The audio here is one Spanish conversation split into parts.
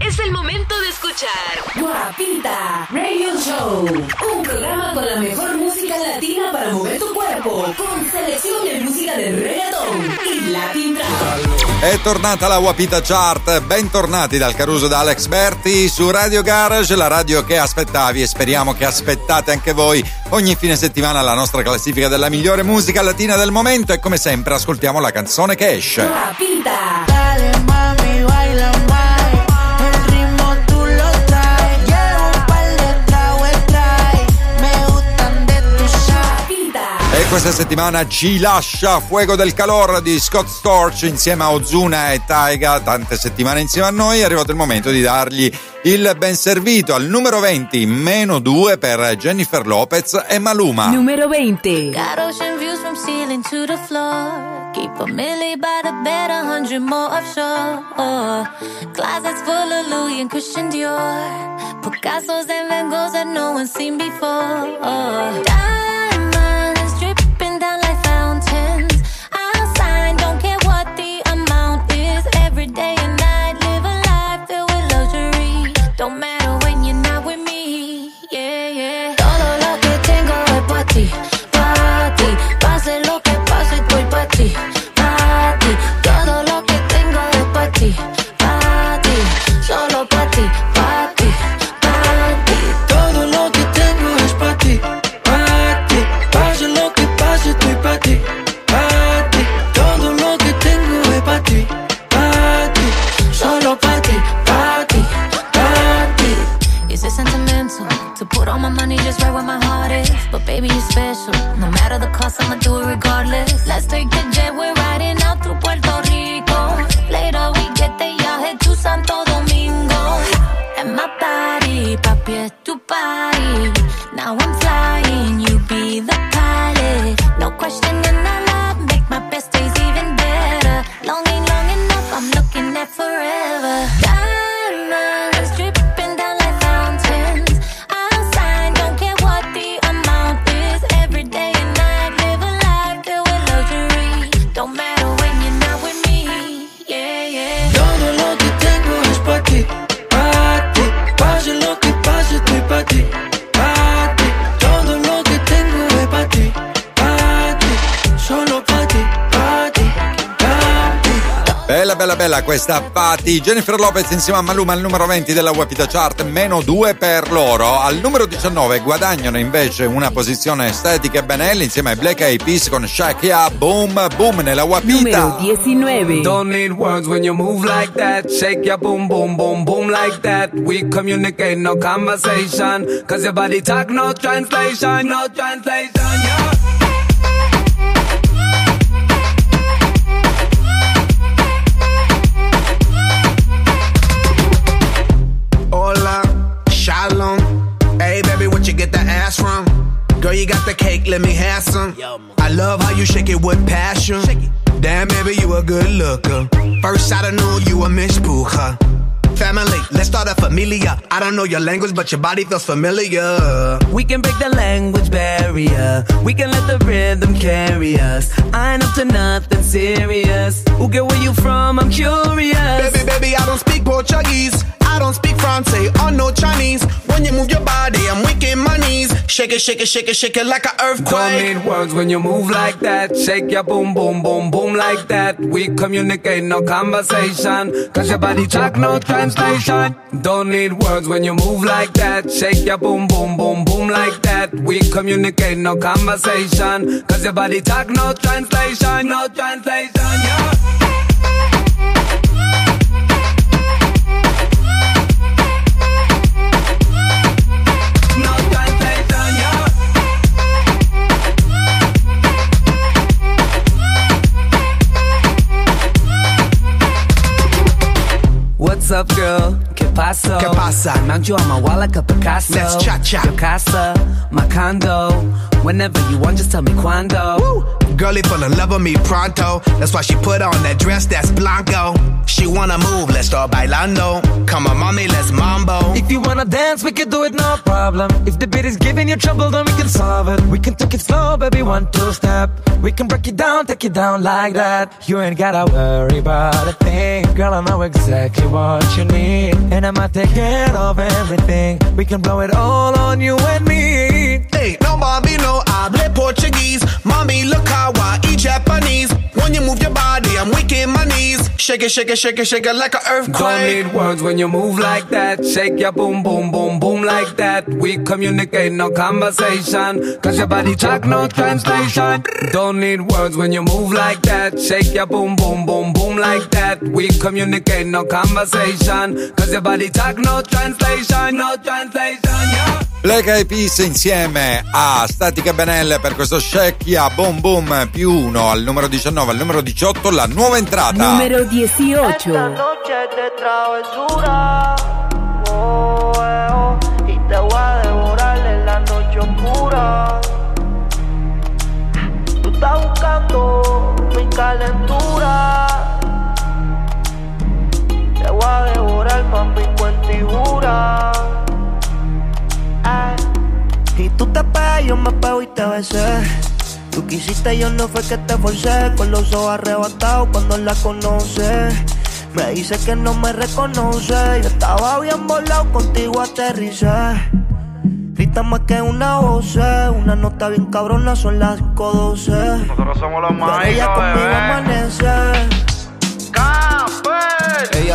es el momento de escuchar Guapita Radio Show, un programa con la mejor música latina para mover tu cuerpo, con selección de música de reggaeton y latin trap. È tornata la Guapita Chart, bentornati dal Caruso da Alex Berti su Radio Garage, la radio che aspettavi e speriamo che aspettate anche voi ogni fine settimana la nostra classifica della migliore musica latina del momento e come sempre ascoltiamo la canzone che esce. Guapita. Questa settimana ci lascia Fuego del Calor di Scott Storch insieme a Ozuna e Taiga, tante settimane insieme a noi, è arrivato il momento di dargli il ben servito al numero 20, meno 2 per Jennifer Lopez e Maluma. Número 20. Got ocean views from ceiling to the floor. Keep a milli by the bed, a hundred more offshore. Closets full of Louis and Christian Dior. Picasso's and Van Goghs that no one's seen before. Diamonds all my money just right where my heart is? But baby, you're special. No matter the cost, I'ma do it regardless. Let's take the jet, we're riding Bella bella bella questa Patti Jennifer Lopez insieme a Maluma al numero 20 della Wapita Chart meno 2 per loro al numero 19 guadagnano invece una posizione estetica e Benelli insieme ai Black Eyed Peas con Shake Ya Boom Boom nella Wapita Número 19. Don't need words when you move like that. Shake your boom, boom, boom, boom like that. We communicate, no conversation. Cause your body talk, no translation, no translation, yeah. Let me have some. I love how you shake it with passion. Damn, baby, you a good looker. First I don't know you a Miss Puja. Family, let's start a familia. I don't know your language, but your body feels familiar. We can break the language barrier. We can let the rhythm carry us. I ain't up to nothing serious. Who get where you from? I'm curious. Baby, baby, I don't speak Portuguese. I don't speak Francais or oh, no Chinese. When you move your body, I'm weak my knees. Shake it, shake it, shake it, shake it like an Don't earthquake. need words when you move like that. Shake your boom, boom, boom, boom like that. We communicate, no conversation. Cause your body talk, no translation. Don't need words when you move like that. Shake your boom, boom, boom, boom like that. We communicate, no conversation. Cause your body talk, no translation, no translation, yeah. Up, girl? ¿Qué pasó? ¿Qué pasa? Mount you on my wall like a Picasso. Let's cha-cha. Your casa, my condo. Whenever you want, just tell me cuando. Girlie fell in love with me pronto. That's why she put on that dress that's blanco. She wanna move, let's start bailando. Come on, mommy, let's mambo. If you wanna dance, we can do it, no problem. If the beat is giving you trouble, then we can solve it. We can take it slow, baby, one, two step. We can break it down, take it down like that. You ain't gotta worry about a thing. Girl, I know exactly what you need. And I might take care of everything. We can blow it all on you and me. Hey, no mommy, no hable Portuguese. Mommy, look how I eat Japanese. When you move your body, I'm weak in my knees. Shake it, shake it, shake it, shake it like an earthquake. Don't need words when you move like that. Shake your boom, boom, boom, boom like that. We communicate, no conversation. Cause your body talk, no translation. Don't need words when you move like that. Shake your boom, boom, boom, boom like that. We communicate, no conversation. Cause your body talk, no translation, no translation, yeah. Black Eyed Peas insieme a Statica Benelle per questo Shake Boom Boom più uno al numero 19, al numero 18 la nuova entrata. Numero 18. Esta noche de travesura. Oh, eh, oh, y te voy a devorar en la noche oscura. Tú estás buscando mi calentura. Te voy a devorar, mami, cuenta y jura. Ay. Y tú te pegas, yo me pego y te besé. Tú quisiste, yo no fue que te forcé. Con los ojos arrebatados cuando la conoce. Me dice que no me reconoce. Yo estaba bien volado, contigo aterricé. Grita más que una voz, una nota bien cabrona, son las 5.12. Nosotros somos los Pero ella conmigo amanece.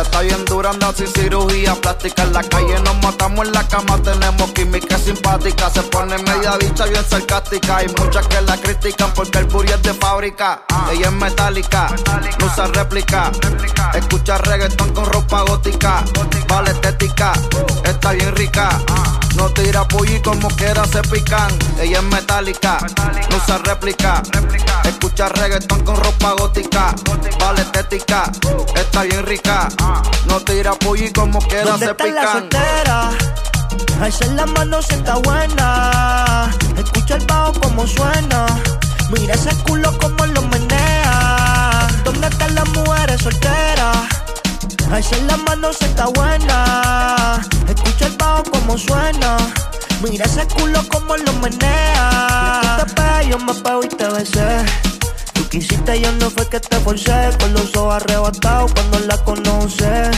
Está bien dura, anda sin cirugía plástica. En la calle nos matamos en la cama, tenemos química simpática. Se pone media dicha bien sarcástica. Hay muchas que la critican porque el booty es de fábrica. Ella es metálica, no usa réplica. Escucha reggaetón con ropa gótica. Vale estética, está bien rica. No tira pollo como quiera se pican. Ella es metálica, no usa réplica. Escucha reggaetón con ropa gótica. Vale estética, está bien rica No tira pollo como quiera ¿Dónde se está la soltera? Alza la mano si está buena. Escucha el bajo como suena. Mira ese culo como lo menea. ¿Dónde están las mujeres solteras? Alza la mano si está buena. Escucha el bajo como suena. Mira ese culo como lo menea. Y tú te pegas, yo me pego y te besé. Quisiste, yo no fue que te forcé. Con los ojos arrebatados cuando la conoce.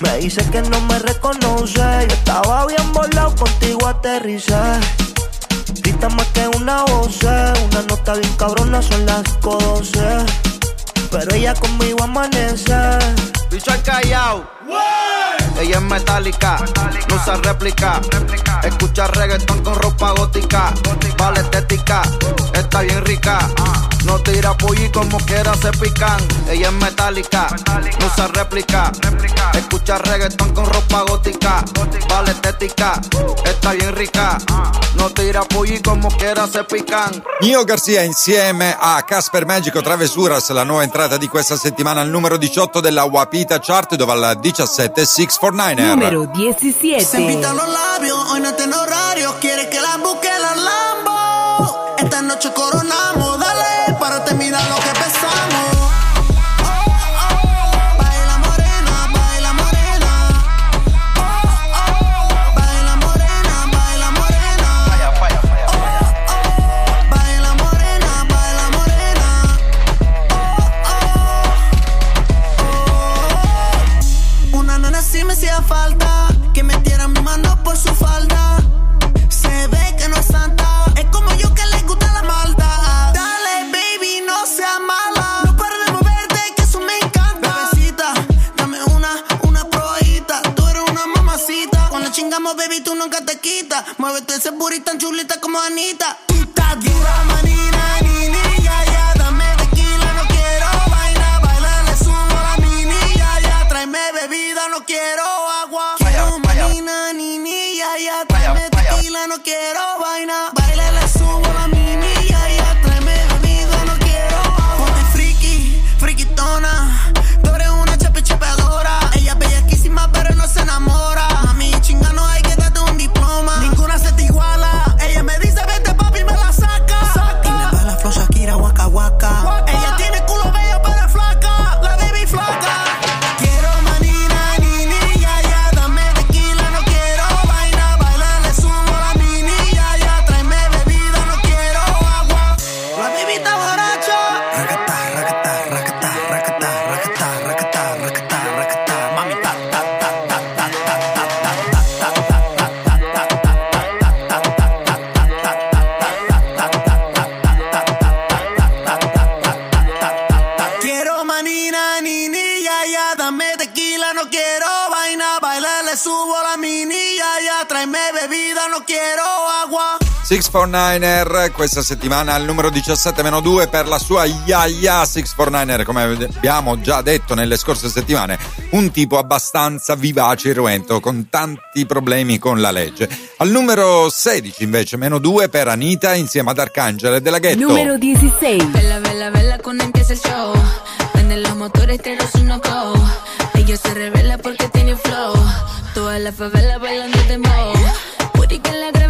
Me dice que no me reconoce. Yo estaba bien volado, contigo aterricé. Grita más que una voz, una nota bien cabrona, son las 5.12. Pero ella conmigo amanece. Bicho al callao. Ella es metálica, no usa réplica. Escucha reggaetón con ropa gótica. Vale estética, está bien rica. No tira pollo como quiera se pican. Ella es metálica, no usa réplica. Escucha reggaetón con ropa gótica. Vale estética, está bien rica. No tira pollo como quiera se pican. Nio Garcia insieme a Casper Magico Travesuras, la nuova entrata di questa settimana al numero 18 della Wapita Chart, dove al 17 6 for 9 Número Se 17. pintan los labios, hoy no tiene horario. Quiere que la busque la Lambo. Esta noche coronamos, baby, tú nunca te quitas. Muévete ese booty tan chulita como Anita. Tú dura, 649er questa settimana al numero 17-2 per la sua Yaya 649er come abbiamo già detto nelle scorse settimane un tipo abbastanza vivace e irruento con tanti problemi con la legge. Al numero 16 invece meno 2 per Anita insieme ad Arcangelo e della Ghetto. Numero 16 Bella, bella, bella cuando empieza el show. Prende los motores, te los uno go. Ella se revela porque tiene flow. Toda la favela bailando dembow Puri que la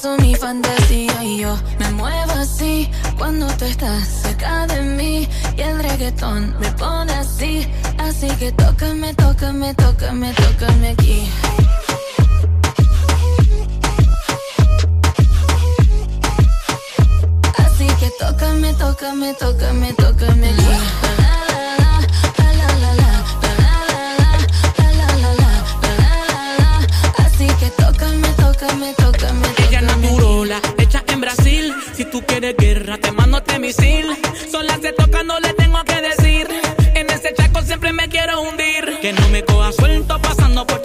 son mi fantasía Y yo me muevo así. Cuando tú estás cerca de mí Y el reggaetón me pone así. Así que tócame, tócame, tócame, tócame aquí. Así que tócame, tócame, tócame, tócame aquí. La, la, la, Quieres guerra, te mando este misil. Sola se toca, no le tengo que decir. En ese chaco siempre me quiero hundir. Que no me coja suelto pasando por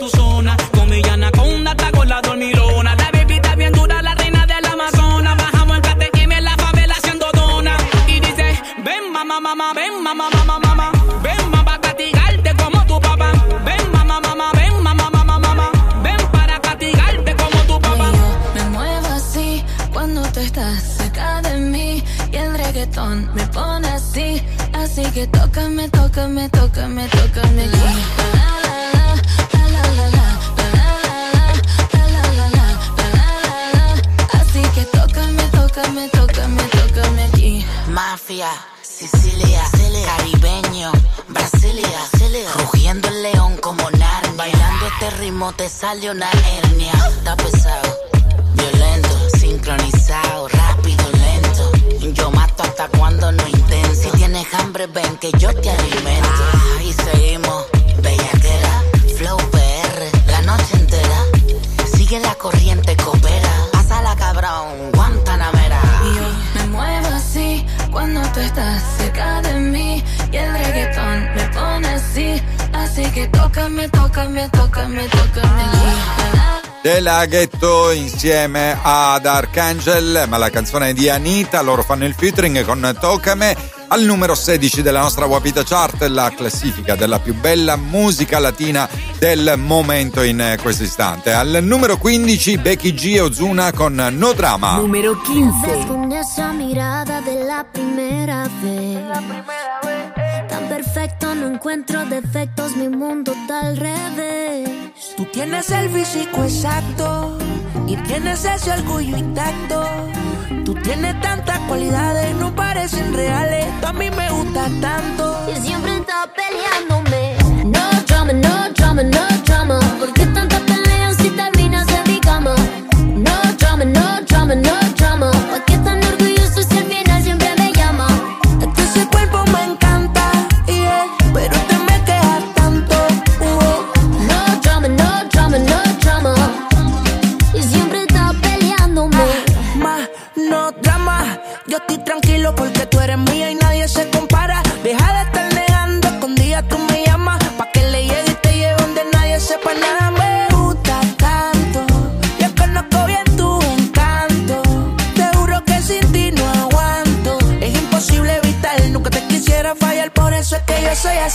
la, la, la, la. Así que tócame, tócame, tócame, tócame aquí. Mafia, Sicilia, caribeño, Brasilia, rugiendo el león como Narnia. Bailando este ritmo te sale una hernia. Está pesado, violento, sincronizado, rápido. Yo mato hasta cuando no intento. Si tienes hambre, ven que yo te alimento. Y seguimos, bellaquera, flow PR, la noche entera. Sigue la corriente, coopera. Pásala cabrón, Guantanamera. Y yo me muevo así cuando tú estás cerca de mí y el reggaetón me pone así, así que tócame, tócame, tócame, tócame aquí. Della Ghetto insieme ad Archangel, ma la canzone è di Anita, loro fanno il featuring con Tocame al numero 16 della nostra Wapita Chart, la classifica della più bella musica latina del momento in questo istante. Al numero 15 Becky G e Ozuna con No Drama. Numero 15. Perfecto, no encuentro defectos, mi mundo está al revés. Tú tienes el físico exacto y tienes ese orgullo intacto. Tú tienes tantas cualidades, no parecen reales. Tú a mí me gusta tanto. Y siempre está peleándome. No drama, no drama, no drama. ¿Por qué tantas peleas si terminas en mi cama? No drama, no drama, no drama. ¿Por qué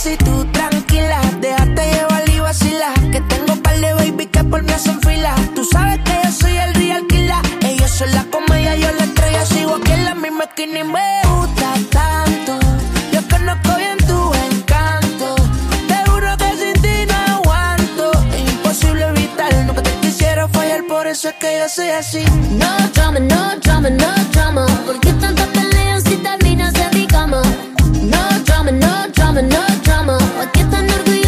así, tú tranquila. Déjate llevar y vacila. Que tengo par de baby que por mí hacen fila. Tú sabes que yo soy el real killer. Ellos son la comedia, yo la estrella. Sigo aquí en la misma esquina y me gusta tanto. Yo conozco bien tu encanto. Te juro que sin ti no aguanto. Es imposible evitar, nunca te quisiera fallar. Por eso es que yo soy así. No drama, no drama, no drama. ¿Por qué tantas peleas si terminas en mi cama? drama, no drama, no drama. I get that no on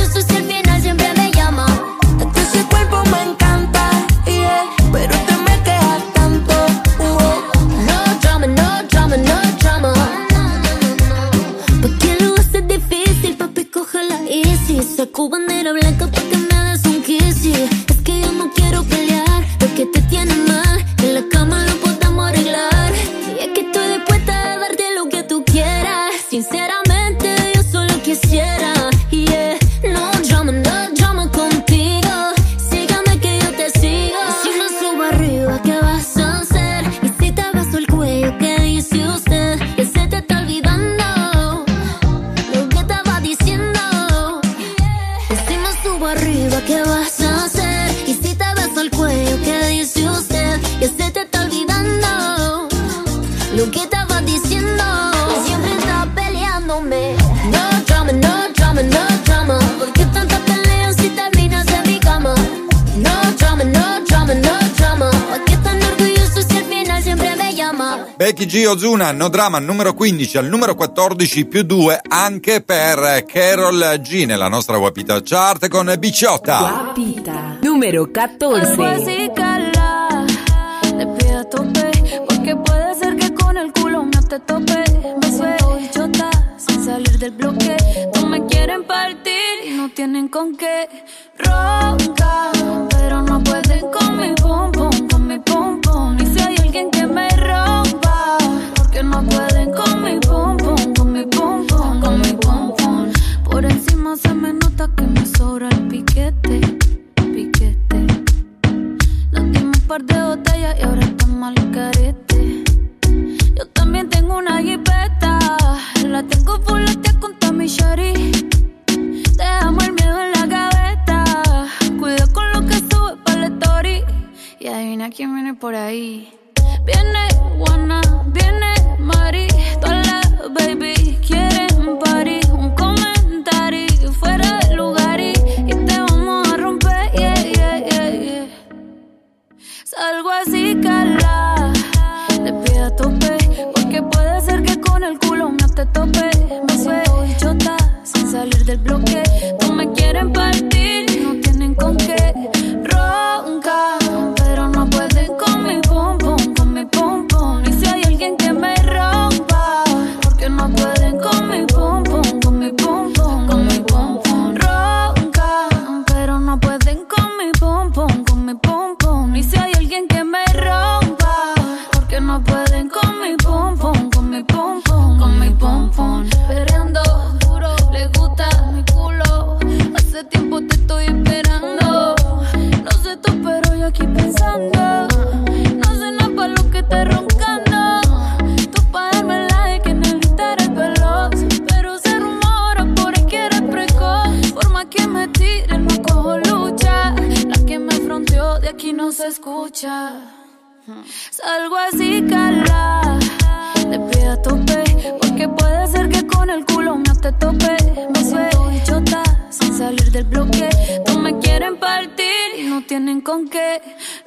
Becky G. Ozuna, no drama, numero 15 al numero 14 più 2 anche per Carol G nella nostra Wapita Chart con Bicciotta. Guapita. Número 14. Algo así, cala, le pide a tope, porque puede ser que con el culo no te tope. Me suelto bichota, sin salir del bloque. No me quieren partir y no tienen con qué. Ronca, pero no pueden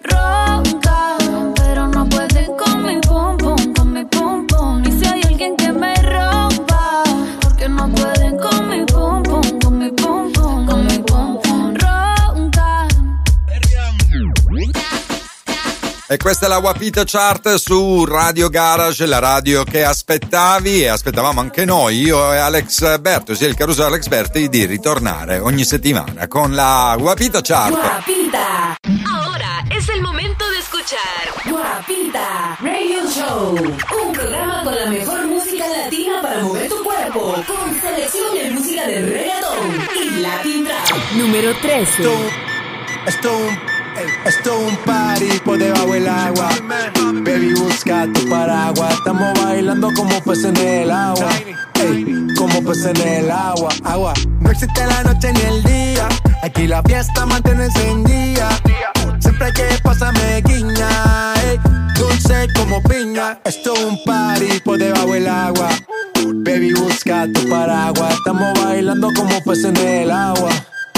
Ronca, pero no pueden con mi pum pum, con mi pum pum. Y si hay alguien que me rompa, porque no pueden con mi pum pum, con mi pum pum, con mi pum pum. Ronca. E questa è la Wapita Chart su Radio Garage, la radio che aspettavi e aspettavamo anche noi, io e Alex Berto, sia il Caruso Alex Berti, di ritornare ogni settimana con la Wapita Chart. Guapita. Escuchar Guapita Radio Show. Un programa con la mejor música latina para mover tu cuerpo. Con selección de música de reggaeton y Latin Trap. Número 13. Esto es un, esto es un party por debajo del agua. Baby, busca tu paraguas. Estamos bailando como peces en el agua. Ey, como peces en el agua. Agua. No existe la noche ni el día. Aquí la fiesta mantiene encendida. Siempre que pasarme guiña. Ey, dulce como piña. Esto es un party por debajo del agua. Baby, busca tu paraguas. Estamos bailando como peces en el agua.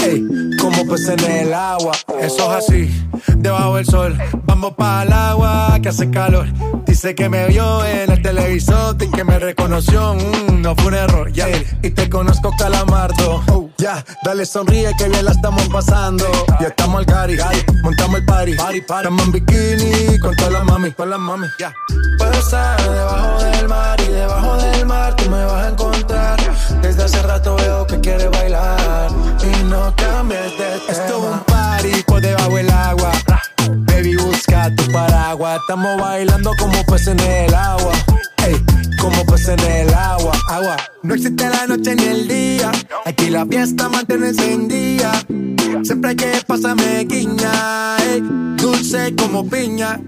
Ey, como peces en el agua. Eso es así, debajo del sol. Vamos para el agua que hace calor. Dice que me vio en el televisor y que me reconoció. Mm, no fue un error, ya. Y te conozco, calamardo. Oh, ya, dale sonríe que bien la estamos pasando. Ya estamos al cari, montamos el party. Estamos en bikini con todas las mami, con las mami. Ya. Puedo estar debajo del mar y debajo del mar tú me vas a encontrar. Estamos bailando como peces en el agua. Ey, como pez en el agua, agua. No existe la noche ni el día, aquí la fiesta mantiene encendida. Siempre hay que pasarme guiña, ey, dulce como piña.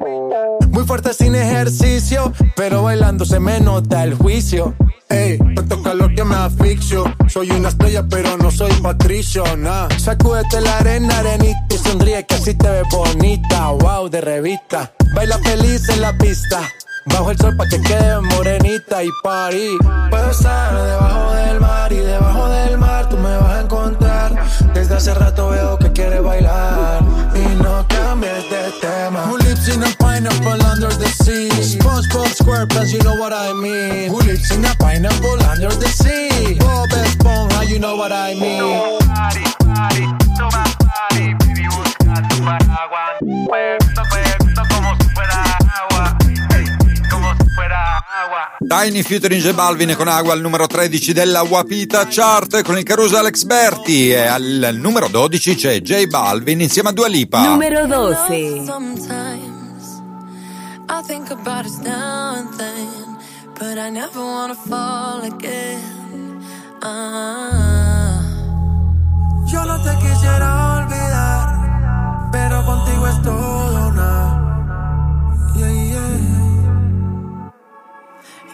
Muy fuerte sin ejercicio, pero bailando se me nota el juicio. Ey, tanto calor que me asfixio. Soy una estrella, pero no soy patricio, nah. Sacúdete la arena, arenita y sonríe que así te ves bonita. Wow, de revista. Baila feliz en la pista. Bajo el sol pa' que quede morenita y party. Puedo estar debajo del mar y debajo del mar tú me vas a encontrar. Desde hace rato veo que quieres bailar y no cambies de tema. Who lives in a pineapple under the sea? SpongeBob SquarePants, you know what I mean. Who lives in a pineapple under the sea? Bob Esponja, you know what I mean. Tiny featuring J Balvin con Agua al numero 13 della Wapita Chart con il Caruso Alex Berti e al numero 12 c'è J Balvin insieme a Dua Lipa. Numero 12. Sometimes I think about us now and then, but I never wanna fall again. Ah. Yo no te quisiera olvidar, pero contigo es todo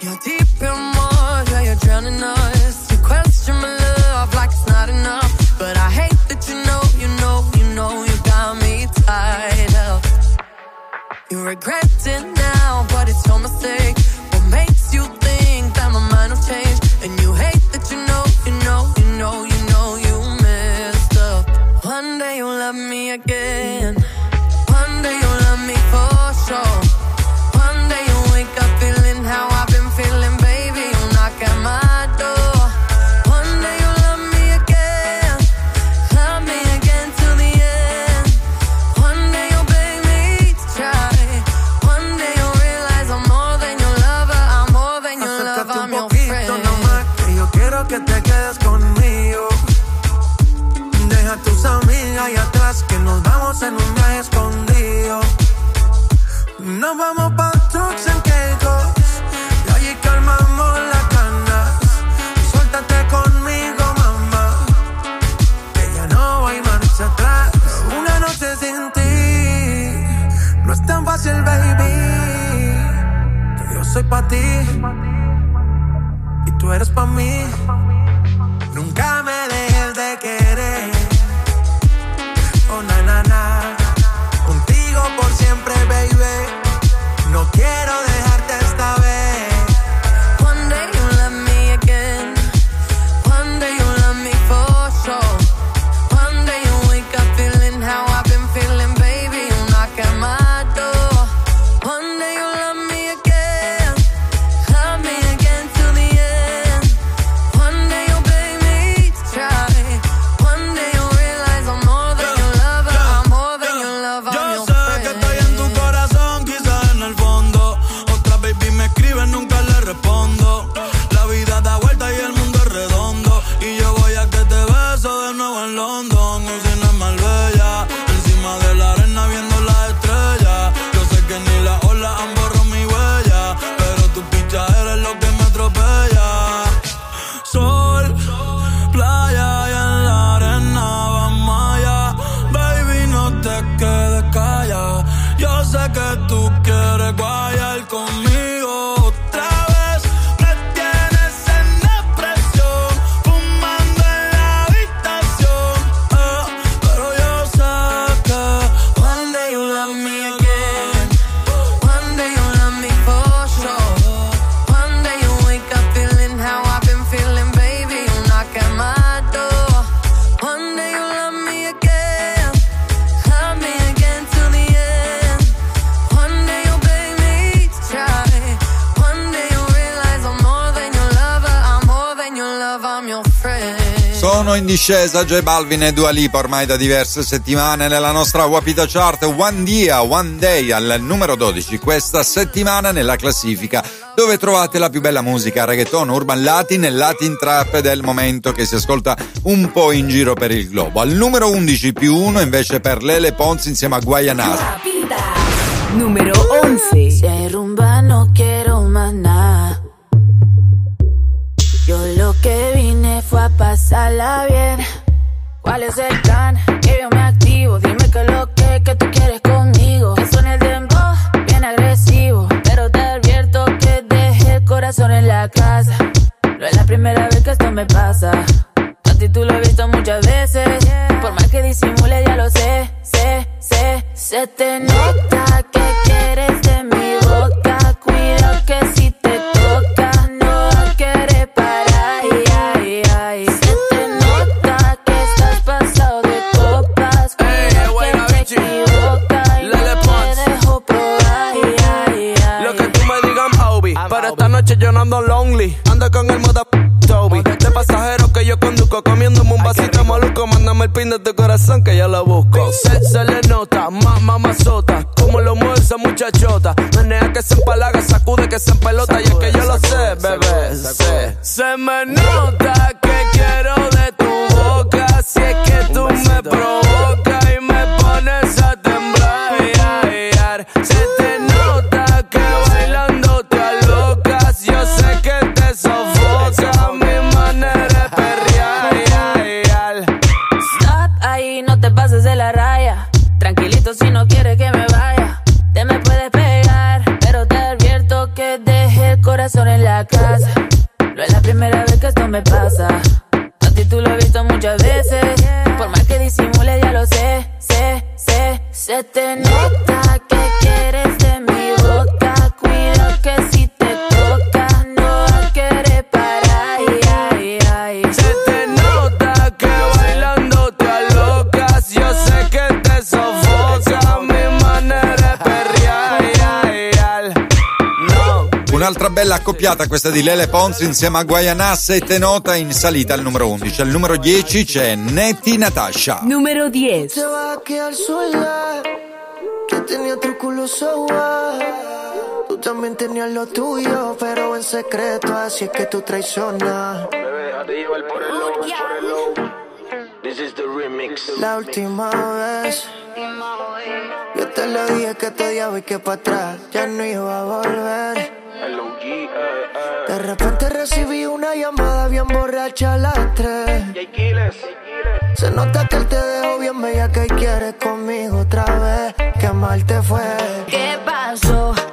You're deep in water, you're drowning us. You question my love like it's not enough. But I hate that you know, you know, you know, you got me tied up. You regret discesa J Balvin e Dua Lipa ormai da diverse settimane nella nostra Wapita Chart One Dia, One Day al numero 12 questa settimana nella classifica dove trovate la più bella musica reggaeton, urban latin e latin trap del momento che si ascolta un po' in giro per il globo. Al numero 11 più 1 invece per Lele Pons insieme a Guayanas. Número 11. Si hay rumba fue a pasarla bien. ¿Cuál es el plan? Que yo me activo. Dime que lo que, que tú quieres conmigo. Que suene el dembow, bien agresivo. Pero te advierto que dejé el corazón en la casa. No es la primera vez que esto me pasa. A ti tú lo he visto muchas veces. Por más que disimule, ya lo sé, sé, sé. Se te nota que ya lo busco. Se, se le nota, más mamazota. Como lo mueve esa muchachota. Menea que se empalaga, sacude que se empelota. Y es que yo lo sé, bebé. sé. Se me nota accoppiata questa di Lele Pons insieme a Guayana, sette nota in salita al numero 11. Al numero 10 c'è Neti Natasha. Numero 10. Se va a quedar sola. Que tenía otro culo so what? Tú también tenías lo tuyo, pero en secreto, así es que tú traicionas. La última vez, yo te lo dije que te odiaba y que para atrás ya no iba a volver. De repente recibí una llamada bien borracha a las tres. Se nota que él te dejó bien bella que quieres conmigo otra vez. Qué mal te fue. ¿Qué pasó? ¿Qué pasó?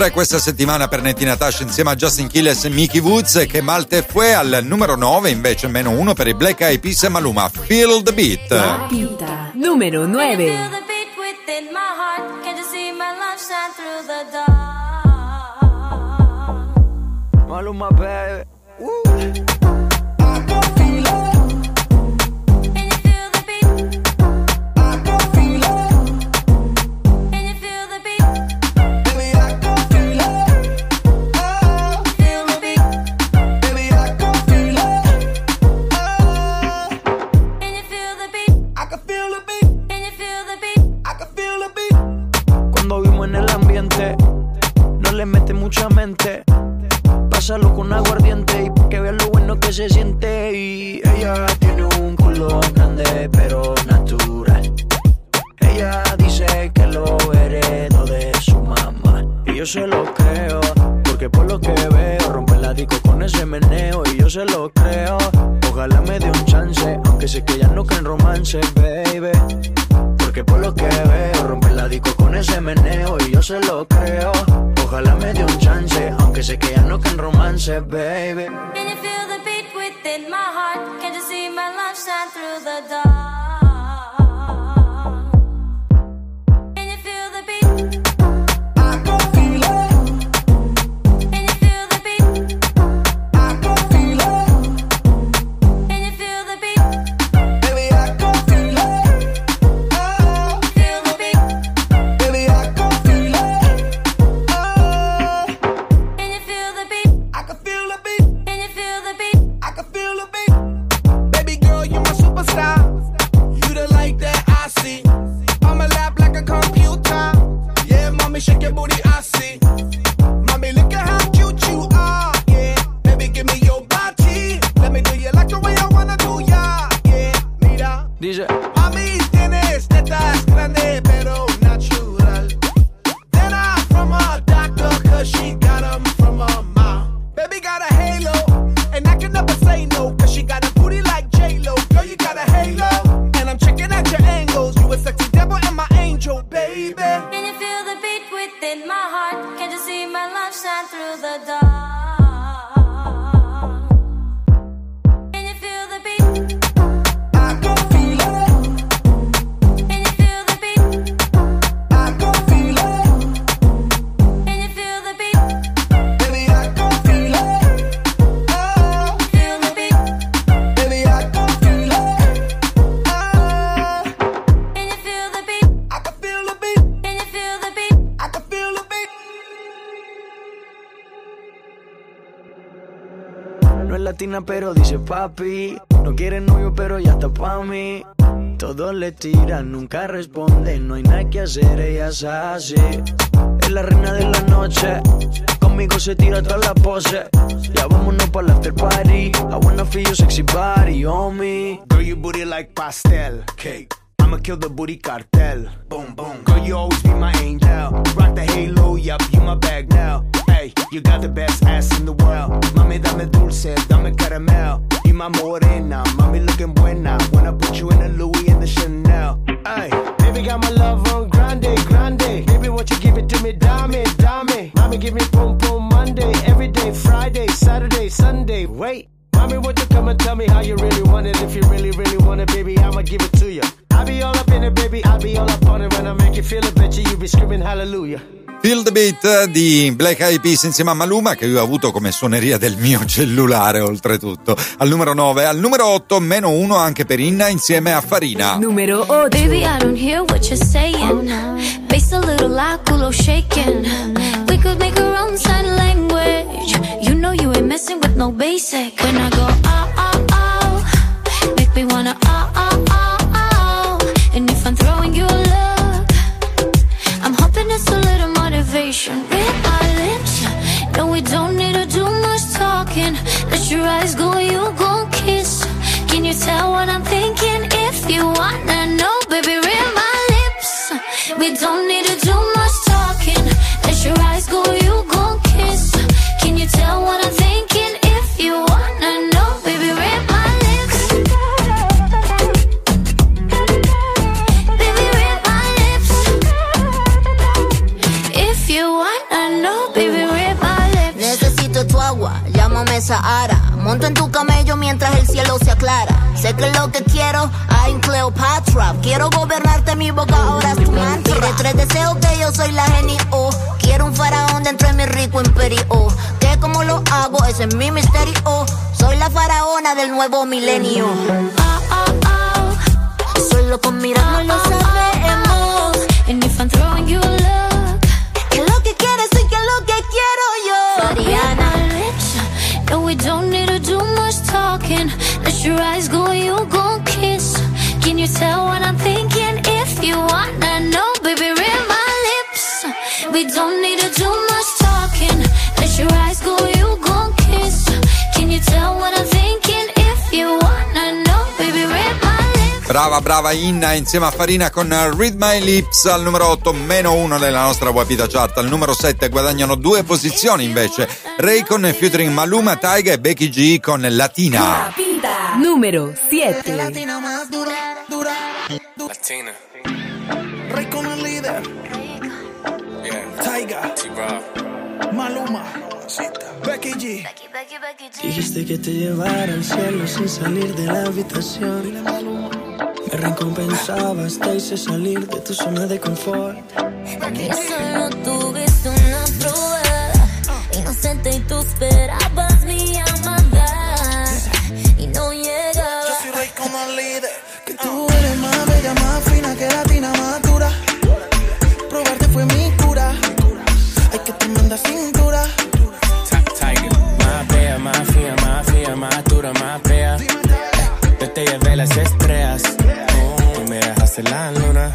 3 questa settimana per Neti Natasha insieme a Justin Quiles e Mickey Woods che Malte Fue al numero 9 invece meno 1 per i Black Eyed Peas e Maluma Feel the Beat. Quinta, número 9. within my heart. Pásalo con aguardiente y que vean lo bueno que se siente. Y ella tiene un culo grande, pero natural. Ella dice que lo heredó de su mamá. Y yo se lo creo, porque por lo que veo, rompe la disco con ese meneo. Y yo se lo creo, ojalá me dé un chance, aunque sé que ya no creen romance, baby. Porque por lo que veo, rompe la disco con ese meneo. Y yo se lo creo. Ojalá me dé un chance, aunque sé que ya no caen romance, baby. Can you feel the beat within my heart? Can you see my love shine through the dark? Papi. No quiere novio, pero ya está pa' mí. Todos le tiran, nunca responde. No hay nada que hacer, ella es así. Es la reina de la noche. Conmigo se tira toda la pose. Ya vámonos para el after party. I wanna feel your sexy body on me. Girl, your booty like pastel cake. I'ma kill the booty cartel. Boom, boom. Girl, you always be my angel. Rock the halo, yup, you my bag now. Hey, you got the best ass in the world. Mami, dame dulce, dame caramel. Y my morena, mami looking buena. Wanna put you in a Louis and the Chanel. Hey, baby got my love on grande, grande. Baby, won't you give it to me, dame, dame. Mami, give me boom, boom, Monday, every day, Friday, Saturday, Sunday. Wait. Mommy, won't you come and tell me how you really want it? If you really, really want it, baby, I'ma give it to you. I be all up in it, baby, I be all up on it. When I make you feel it, bet you, you be screaming hallelujah. Feel the Beat di Black Eyed Peas insieme a Maluma che io ho avuto come suoneria del mio cellulare oltretutto. Al numero 9, al numero 8 meno 1 anche per Inna insieme a Farina. Numero 8 Baby, I don't hear what you're saying. Face a little like culo shaking. We could make our own sign language. You know you ain't messing with no basic. When I go oh, oh, oh Make me wanna Read my lips. No, we don't need to do much talking. Let your eyes go, you gon' kiss. Can you tell what I'm thinking? If you wanna know, baby, read my lips. We don't Sahara. Monto en tu camello mientras el cielo se aclara. Sé que lo que quiero, I'm Cleopatra. Quiero gobernarte mi boca, ahora es tu mantra. De tres deseos que yo soy la genio. Quiero un faraón dentro de mi rico imperio. Que como lo hago, ese es mi misterio. Soy la faraona del nuevo milenio. Solo con mirarnos lo sabemos. No, we don't need to do much talking. Let your eyes go, you gon' kiss. Can you tell what I'm thinking? If you wanna know, baby, read my lips. We don't need to Brava, brava Inna insieme a Farina con Read My Lips al numero 8, meno 1 nella nostra Wapita Chart. Al numero 7 guadagnano due posizioni invece. Ray con featuring Maluma, Taiga e Becky G con Latina. Guapita Número 7. Latina más dura, dura. Latina. Rey con el líder. Yeah. Taiga. Maluma. Becky G. Dijiste que te llevara al cielo sin salir de la habitación. Me recompensabas, te hice salir de tu zona de confort. Que solo tuviste una prueba Inocente y tú esperabas mi llamada Y no llegaba Yo soy rey con el líder. Que tú eres más bella, más fina que latina, más dura. Probarte fue mi cura. Ay, que tremenda cintura. Tiger. Me dejaste la luna.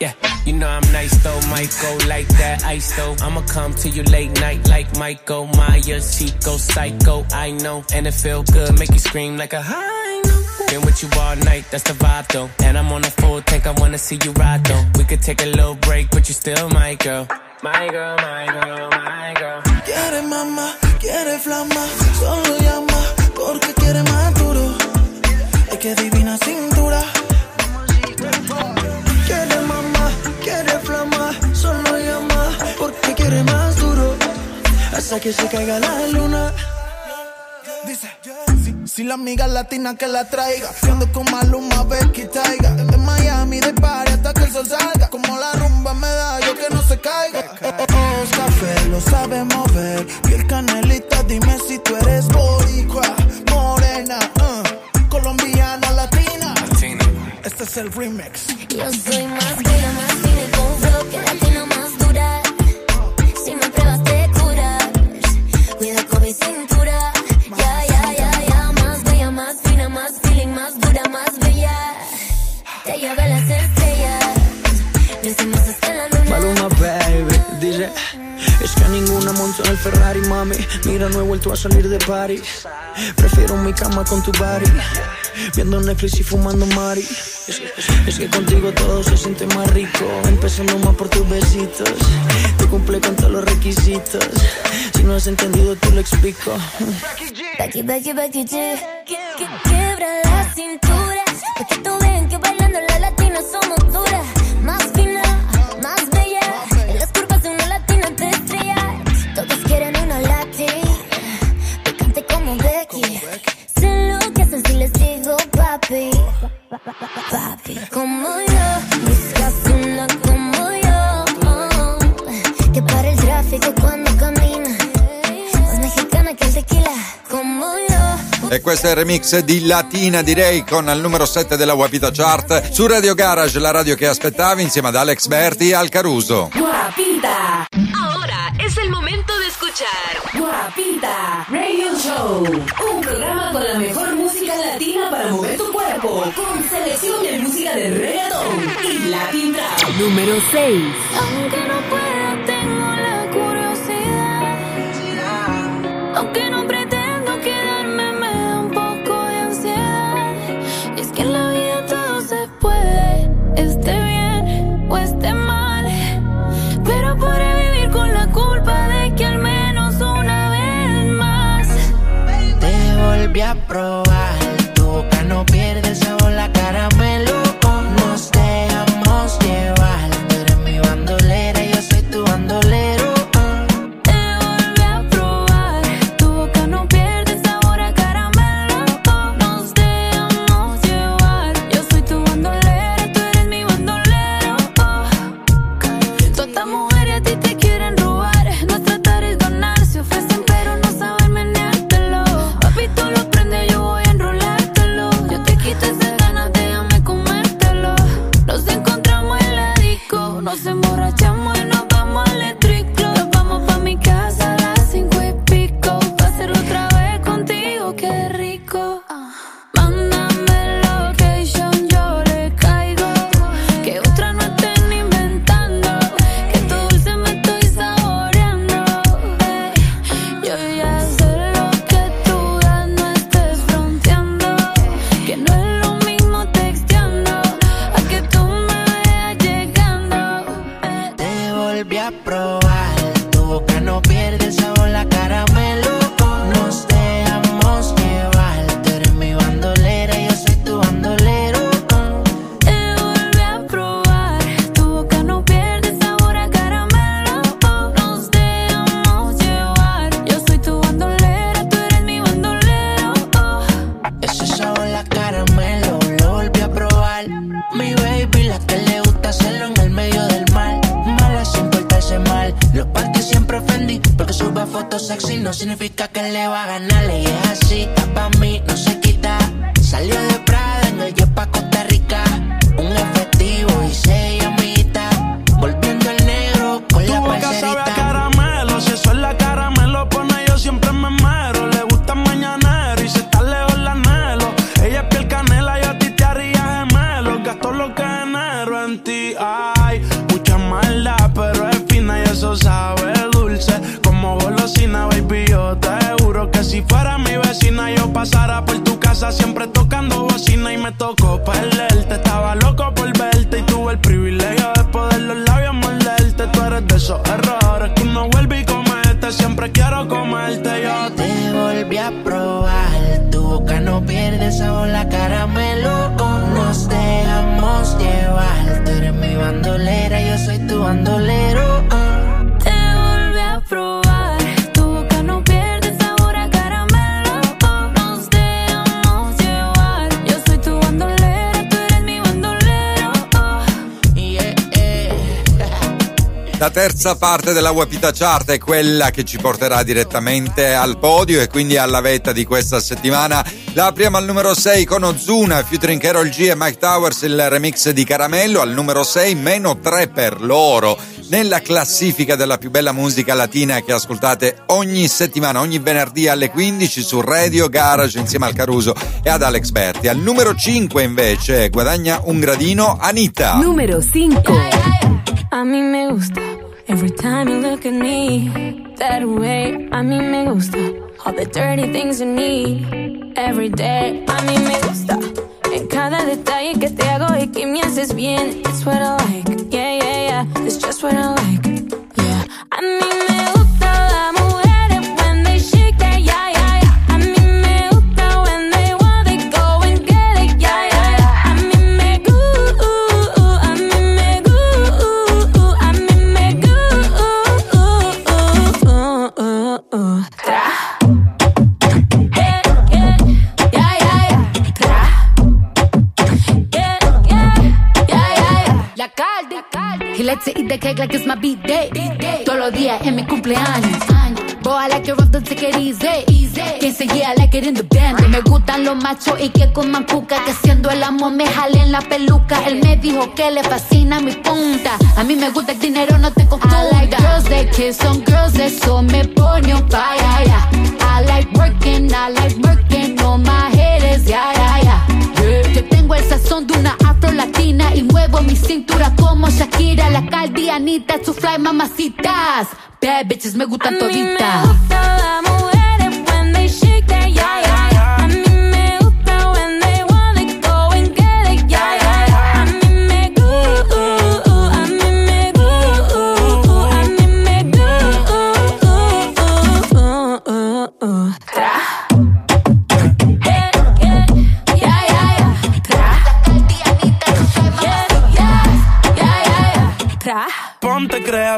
Yeah, you know I'm nice though, might go like that ice though. I'ma come to you late night like Michael Myers. She go psycho, I know, and it feel good, make you scream like a high note. Been with you all night, that's the vibe though. And I'm on a full tank, I wanna see you ride though. We could take a little break, but you still my girl. My girl, my girl, my girl. Quiere mamá, quiere flama, solo llama Hasta que se caiga la luna. Dice, si, si la amiga latina que la traiga, siendo con Maluma, Becky Taiga. De Miami, de party hasta que el sol salga. Como la rumba me da, yo que no se caiga. Oh, café, lo sabe mover. Piel canelita, dime si tú eres boricua, morena, uh, colombiana, latina. Este es el remix. Yo soy más bella, más fina ninguna monto en el Ferrari, mami. Mira, no he vuelto a salir de party Prefiero mi cama con tu body. Viendo Netflix y fumando Mari. Es que, contigo todo se siente más rico. Empezando más por tus besitos. Te cumple con todos los requisitos. Si no has entendido, te lo explico. Becky, Becky, Becky G que, Quiebra la cintura. Pa' que tú vean que bailando la latina somos duras questo è il remix di Latina direi con il numero 7 della Wapita Chart su Radio Garage, la radio che aspettavi insieme ad Alex Berti al Caruso. Guapita. Ahora es el momento de escuchar Guapita Radio Show. Un programa con la mejor música latina para mover tu cuerpo. Con selección de música de reggaeton y Latin Trap. Número 6. Aunque no pueda, provar. La terza parte della Wapita Chart è quella che ci porterà direttamente al podio e quindi alla vetta di questa settimana. La apriamo al numero 6 con Ozuna, featuring Carol G e Mike Towers, il remix di Caramello. Al numero 6, meno 3 per loro. Nella classifica della più bella musica latina che ascoltate ogni settimana, ogni venerdì alle 15 su Radio Garage insieme al Caruso e ad Alex Berti. Al numero 5 invece guadagna un gradino Anita. Número 5. A mí me gusta. Every time you look at me that way, a mí me gusta. All the dirty things you need every day, a mí me gusta. En cada detalle que te hago y que me haces bien, it's what I like. Yeah, yeah, yeah, it's just what I like. Yeah, a mí me gusta las mujeres when they shake that, yeah, To eat the cake like it's my beat day. Todos los días en mi cumpleaños. Boy, I like it rough, don't take it easy. Quien se yeah, I like it in the band. Me gustan los machos y que coman cuca. Que haciendo el amor me jalen la peluca. Él me dijo que le fascina mi punta. A mí me gusta el dinero, no te confunda. I like girls that kiss on girls, eso me pone on fire. Shakira, la caldianita, su fly mamacitas. Bad bitches me gustan toditas.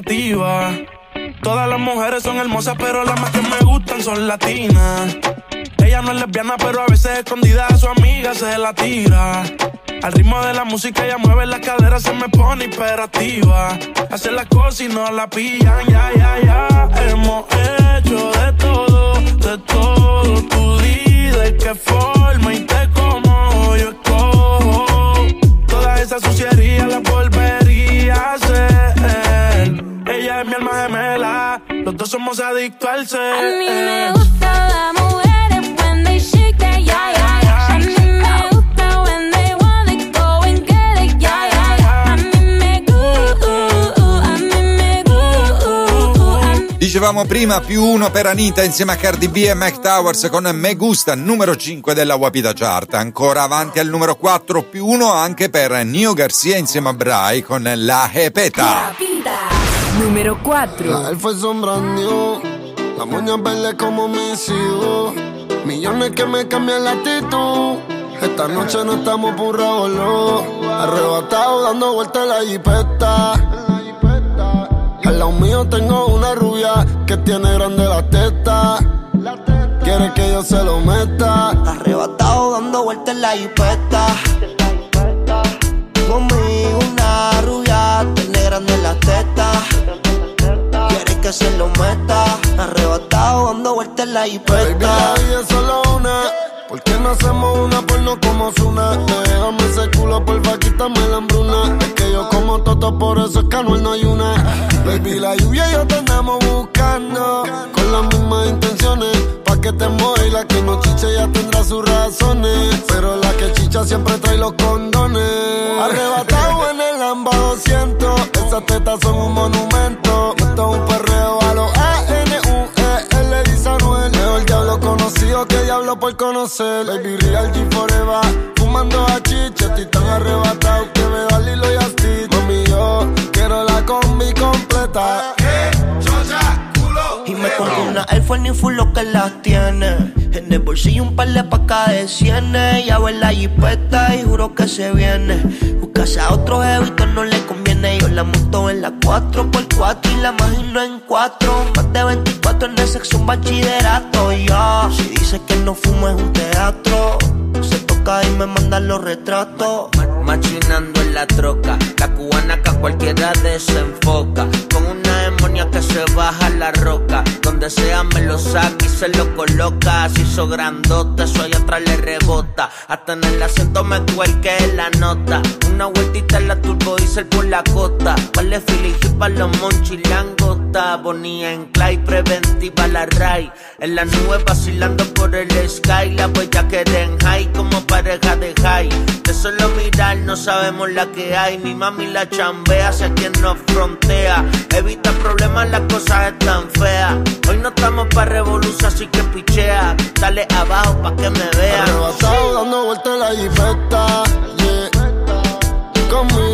Todas las mujeres son hermosas, pero las más que me gustan son latinas. Ella no es lesbiana, pero a veces escondida a su amiga se la tira. Al ritmo de la música ella mueve las caderas, se me pone imperativa. Hace las cosas y no la pillan, ya, ya, ya. Hemos hecho de todo, de todo. Tú di de qué forma y te como yo esa suciería la volvería a hacer. Ella es mi alma gemela, los dos somos adictos al ser. A mí me gusta las mujeres Dicevamo prima più uno per Anita insieme a Cardi B e Mac Towers con Me Gusta, numero 5 della Wapita Chart. Ancora avanti al numero 4 più uno anche per Nio Garcia insieme a Bray con La Jepeta. Número 4. Él fue sombrando, la moña verde como mis hijos. Millones que me cambian la actitud. Esta noche no estamos burrados, no. Arrebatado dando vueltas la jipeta. Lado mío tengo una rubia que tiene grande la teta. Quiere que yo se lo meta. Arrebatado dando vueltas en la jipeta. Conmigo una rubia, tiene grande la teta. Quiere que se lo meta. Arrebatado dando vueltas en la Baby, jipeta. la vida es solo una. ¿Por qué no hacemos una porno como Zuna? Déjame ese culo, porfa, quítame la hambruna. Es que yo como toto, por eso es que no hay una. Baby, la lluvia y yo te andamos buscando. Con las mismas intenciones. Pa' que te mueva y la que no chiche ya tendrá sus razones. Pero la que chicha siempre trae los condones. Arrebatado en el Lamba 200. Esas tetas son un monumento. Esto es un perreo a los conocido que diablo por conocer. Baby, real G forever. Fumando a chicha, estoy tan arrebatado que me da Lilo y Asti. Mami, yo quiero la combi completa. Y me compré una Force ni full lo que las tiene. En el bolsillo un par de pacas de cienes. Ya en la jipeta y juro que se viene. Buscase a otro jevito no le conviene. Yo la monto en la 4x4 y la imagino en 4. Más de 24 en el sexo un bachillerato. Ya, si dice que no fumo es un teatro. Se toca y me mandan los retratos. Machinando en la troca, la cubana que a cualquiera desenfoca. Demonia que se baja la roca. Donde sea me lo saca y se lo coloca. Se hizo grandota, eso allá atrás le rebota. Hasta en el acento me cuelque la nota. Una vueltita en la turbo diesel por la costa. Vale Philly para los monchilangota. Bonía en Clay, preventiva la Ray. En la nube vacilando por el sky. La huella que en high como pareja de high. De solo mirar no sabemos la que hay. Mi mami la chambea hacia quien nos frontea. Evita problemas, las cosas están feas. Hoy no estamos para revolución, así que pichea. Dale abajo pa' que me vean. Arrebatado dando vueltas la jipeta. Yeah. Conmigo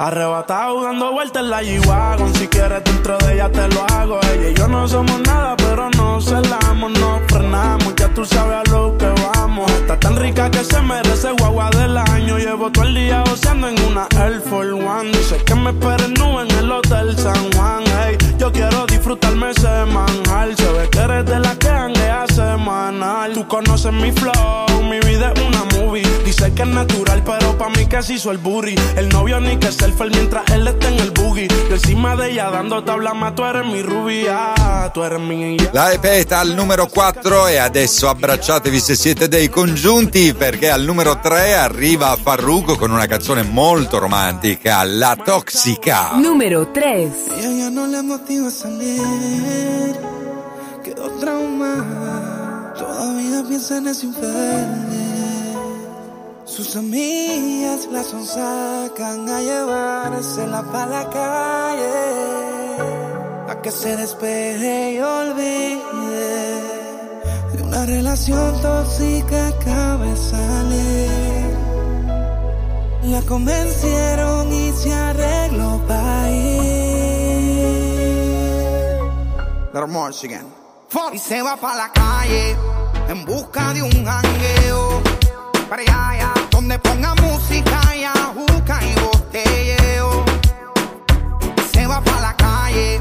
Arrebatado dando vueltas en la G-Wagon. Si quieres dentro de ella te lo hago. Ella y yo no somos nada pero nos celamos Nos frenamos, ya tú sabes a lo que vamos. Está tan rica que se merece guagua del año. Llevo todo el día goceando en una Air Force One. Dice que me esperen nube en el Hotel San Juan. Hey, yo quiero disfrutarme ese manjar. Se ve que eres de la que hanguea semanal. Tú conoces mi flow, mi vida es una movie. Dice que es natural pero pa' mí se hizo el booty El novio ni que selfie mientras él está en el boogie Yo encima de ella dando tabla ma tu eres mi rubia Tu eres mi La Epeta al numero 4 e adesso abbracciatevi se siete dei congiunti perché al numero 3 arriva Farruko con una canzone molto romantica, La Toxica. Número 3. Ella ya no le motiva a salir, quedó traumada. Todavía piensa en ese infierno. Sus amigas la sacan a llevársela pa' la calle. A que se despeje y olvide de una relación tóxica acaba de salir. La convencieron y se arregló pa' ir. Little again. Y se va pa' la calle en busca de un jangueo. Allá, donde ponga música y ajuca y botelleo. Se va pa' la calle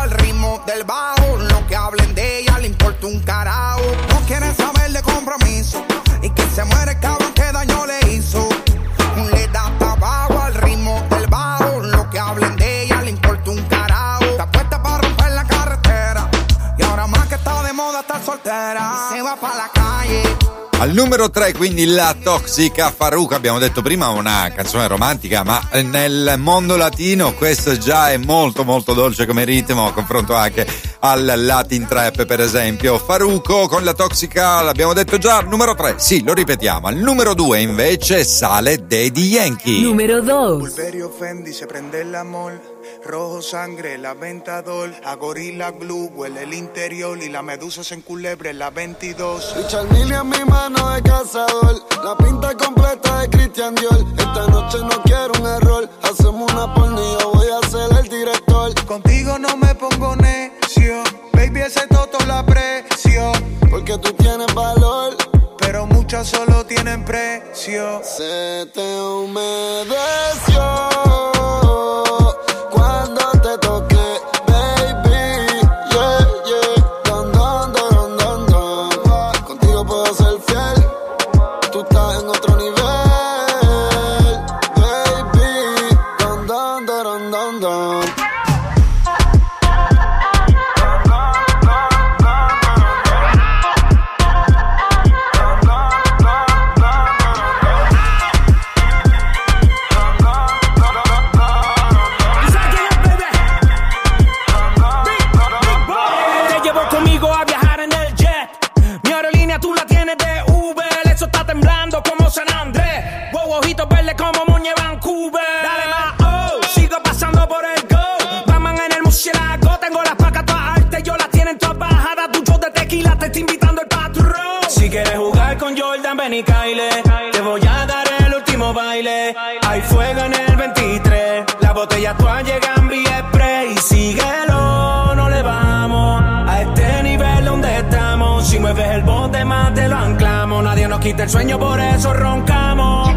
al ritmo del bajo. Lo que hablen de ella le importa un carajo. No quiere saber de compromiso y que se muere el cabrón que daño le hizo. Le da tabaco al ritmo del bajo. Lo que hablen de ella le importa un carajo. Está puesta para romper la carretera y ahora más que está de moda estar soltera. Se va para la Al numero 3 quindi la toxica Faruca, abbiamo detto prima una canzone romantica, ma nel mondo latino questo già è molto molto dolce come ritmo, a confronto anche al Latin Trap per esempio. Faruco con la toxica, l'abbiamo detto già, numero 3, sì, lo ripetiamo. Al numero 2 invece sale Daddy Yankee. Numero 2. Pulverio Fendi se prende el amor. Rojo sangre, la ventador. A gorila glue, huele el interior. Y la medusa se enculebre en la 22. Richard Mille en mi mano de cazador. La pinta completa de Christian Dior. Esta noche no quiero un error. Hacemos una yo voy a ser el director. Contigo no me pongo necio. Baby, ese toto la aprecio. Porque tú tienes valor. Pero muchas solo tienen precio. Se te humedeció Tú la tienes de Uber. Eso está temblando como San Andrés. Wow, ojitos verdes como Moñe Vancouver. Dale más, oh. Sigo pasando por el go. Batman en el murciélago. Tengo las placas todas altas. Yo las tienen todas bajadas. Tu de tequila te está invitando el patrón. Si quieres jugar con Jordan, ven y Kyle. Te voy a dar el último baile. Hay fuego en el 23. Las botellas todas llegan vía el bote más te lo anclamos. Nadie nos quita el sueño, por eso roncamos.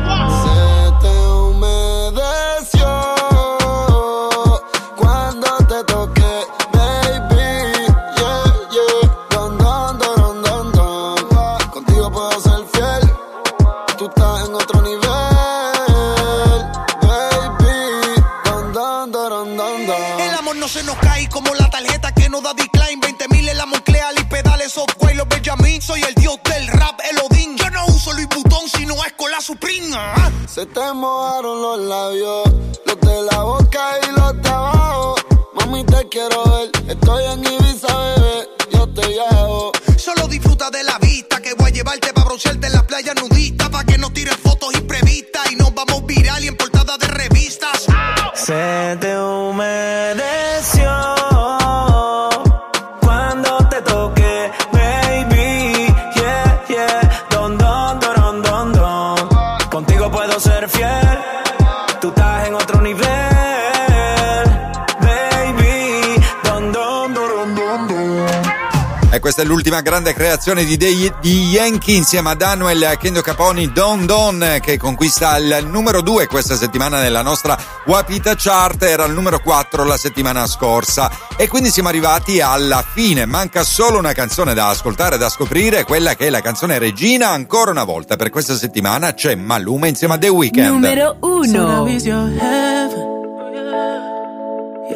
Questa è l'ultima grande creazione di, dei, di Yankee insieme a Daniel Kendo Caponi Don Don che conquista il numero 2 questa settimana nella nostra Wapita Chart, era il numero 4 la settimana scorsa. E quindi siamo arrivati alla fine, manca solo una canzone da ascoltare, da scoprire, quella che è la canzone regina ancora una volta. Per questa settimana c'è Maluma insieme a The Weeknd. Numero So now 1.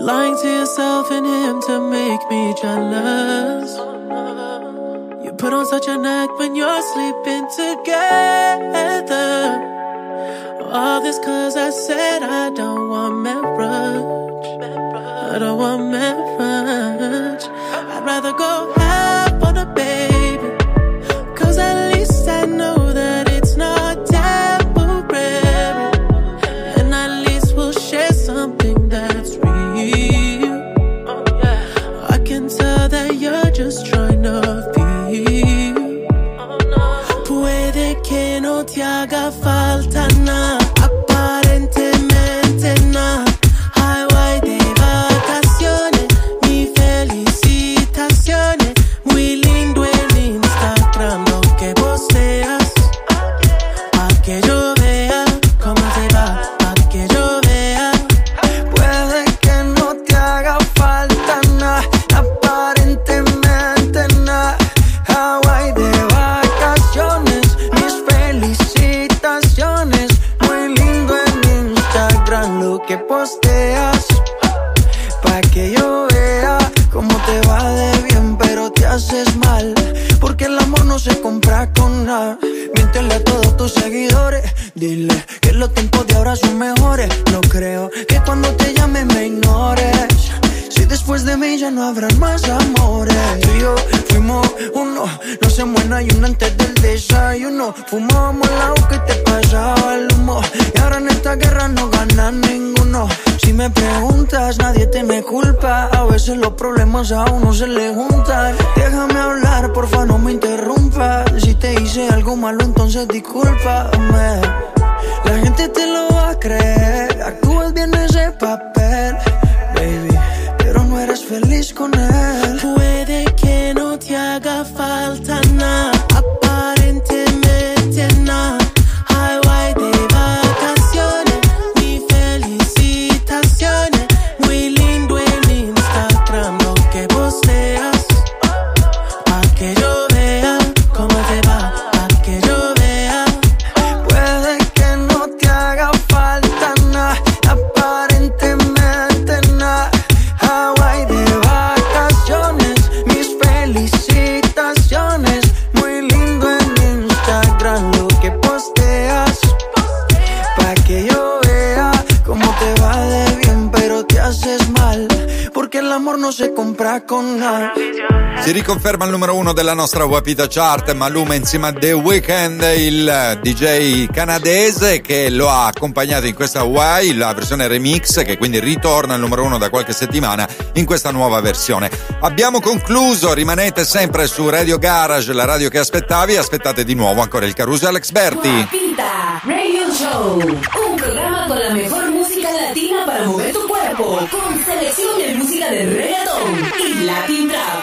Lying to yourself and him to make me jealous. You put on such an act when you're sleeping together. All this cause I said I don't want marriage. I don't want marriage. I'd rather go half Miéntele a todos tus seguidores. Dile que los tiempos de ahora son mejores. No creo que cuando te llame me ignores. Después de mí ya no habrán más amores. Tú y yo fuimos uno, no se muera y uno antes del desayuno. Fumábamos agua que te pasaba el humo. Y ahora en esta guerra no gana ninguno. Si me preguntas, nadie te me culpa. A veces los problemas a uno se le juntan. Déjame hablar, porfa, no me interrumpas. Si te hice algo malo, entonces discúlpame. La gente te lo va a creer. Actúas bien ese papel, feliz con él. No se compra con nada. Si riconferma il numero uno della nostra Wapita Chart, Maluma insieme a The Weeknd, il DJ canadese che lo ha accompagnato in questa Hawaii, la versione remix che quindi ritorna al numero uno da qualche settimana in questa nuova versione. Abbiamo concluso, rimanete sempre su Radio Garage, la radio che aspettavi, aspettate di nuovo ancora il Caruso Alex Berti. Guapita Radio Show, un programa con la mejor música latina para mover tu con selección de música de reggaeton y Latin Trap.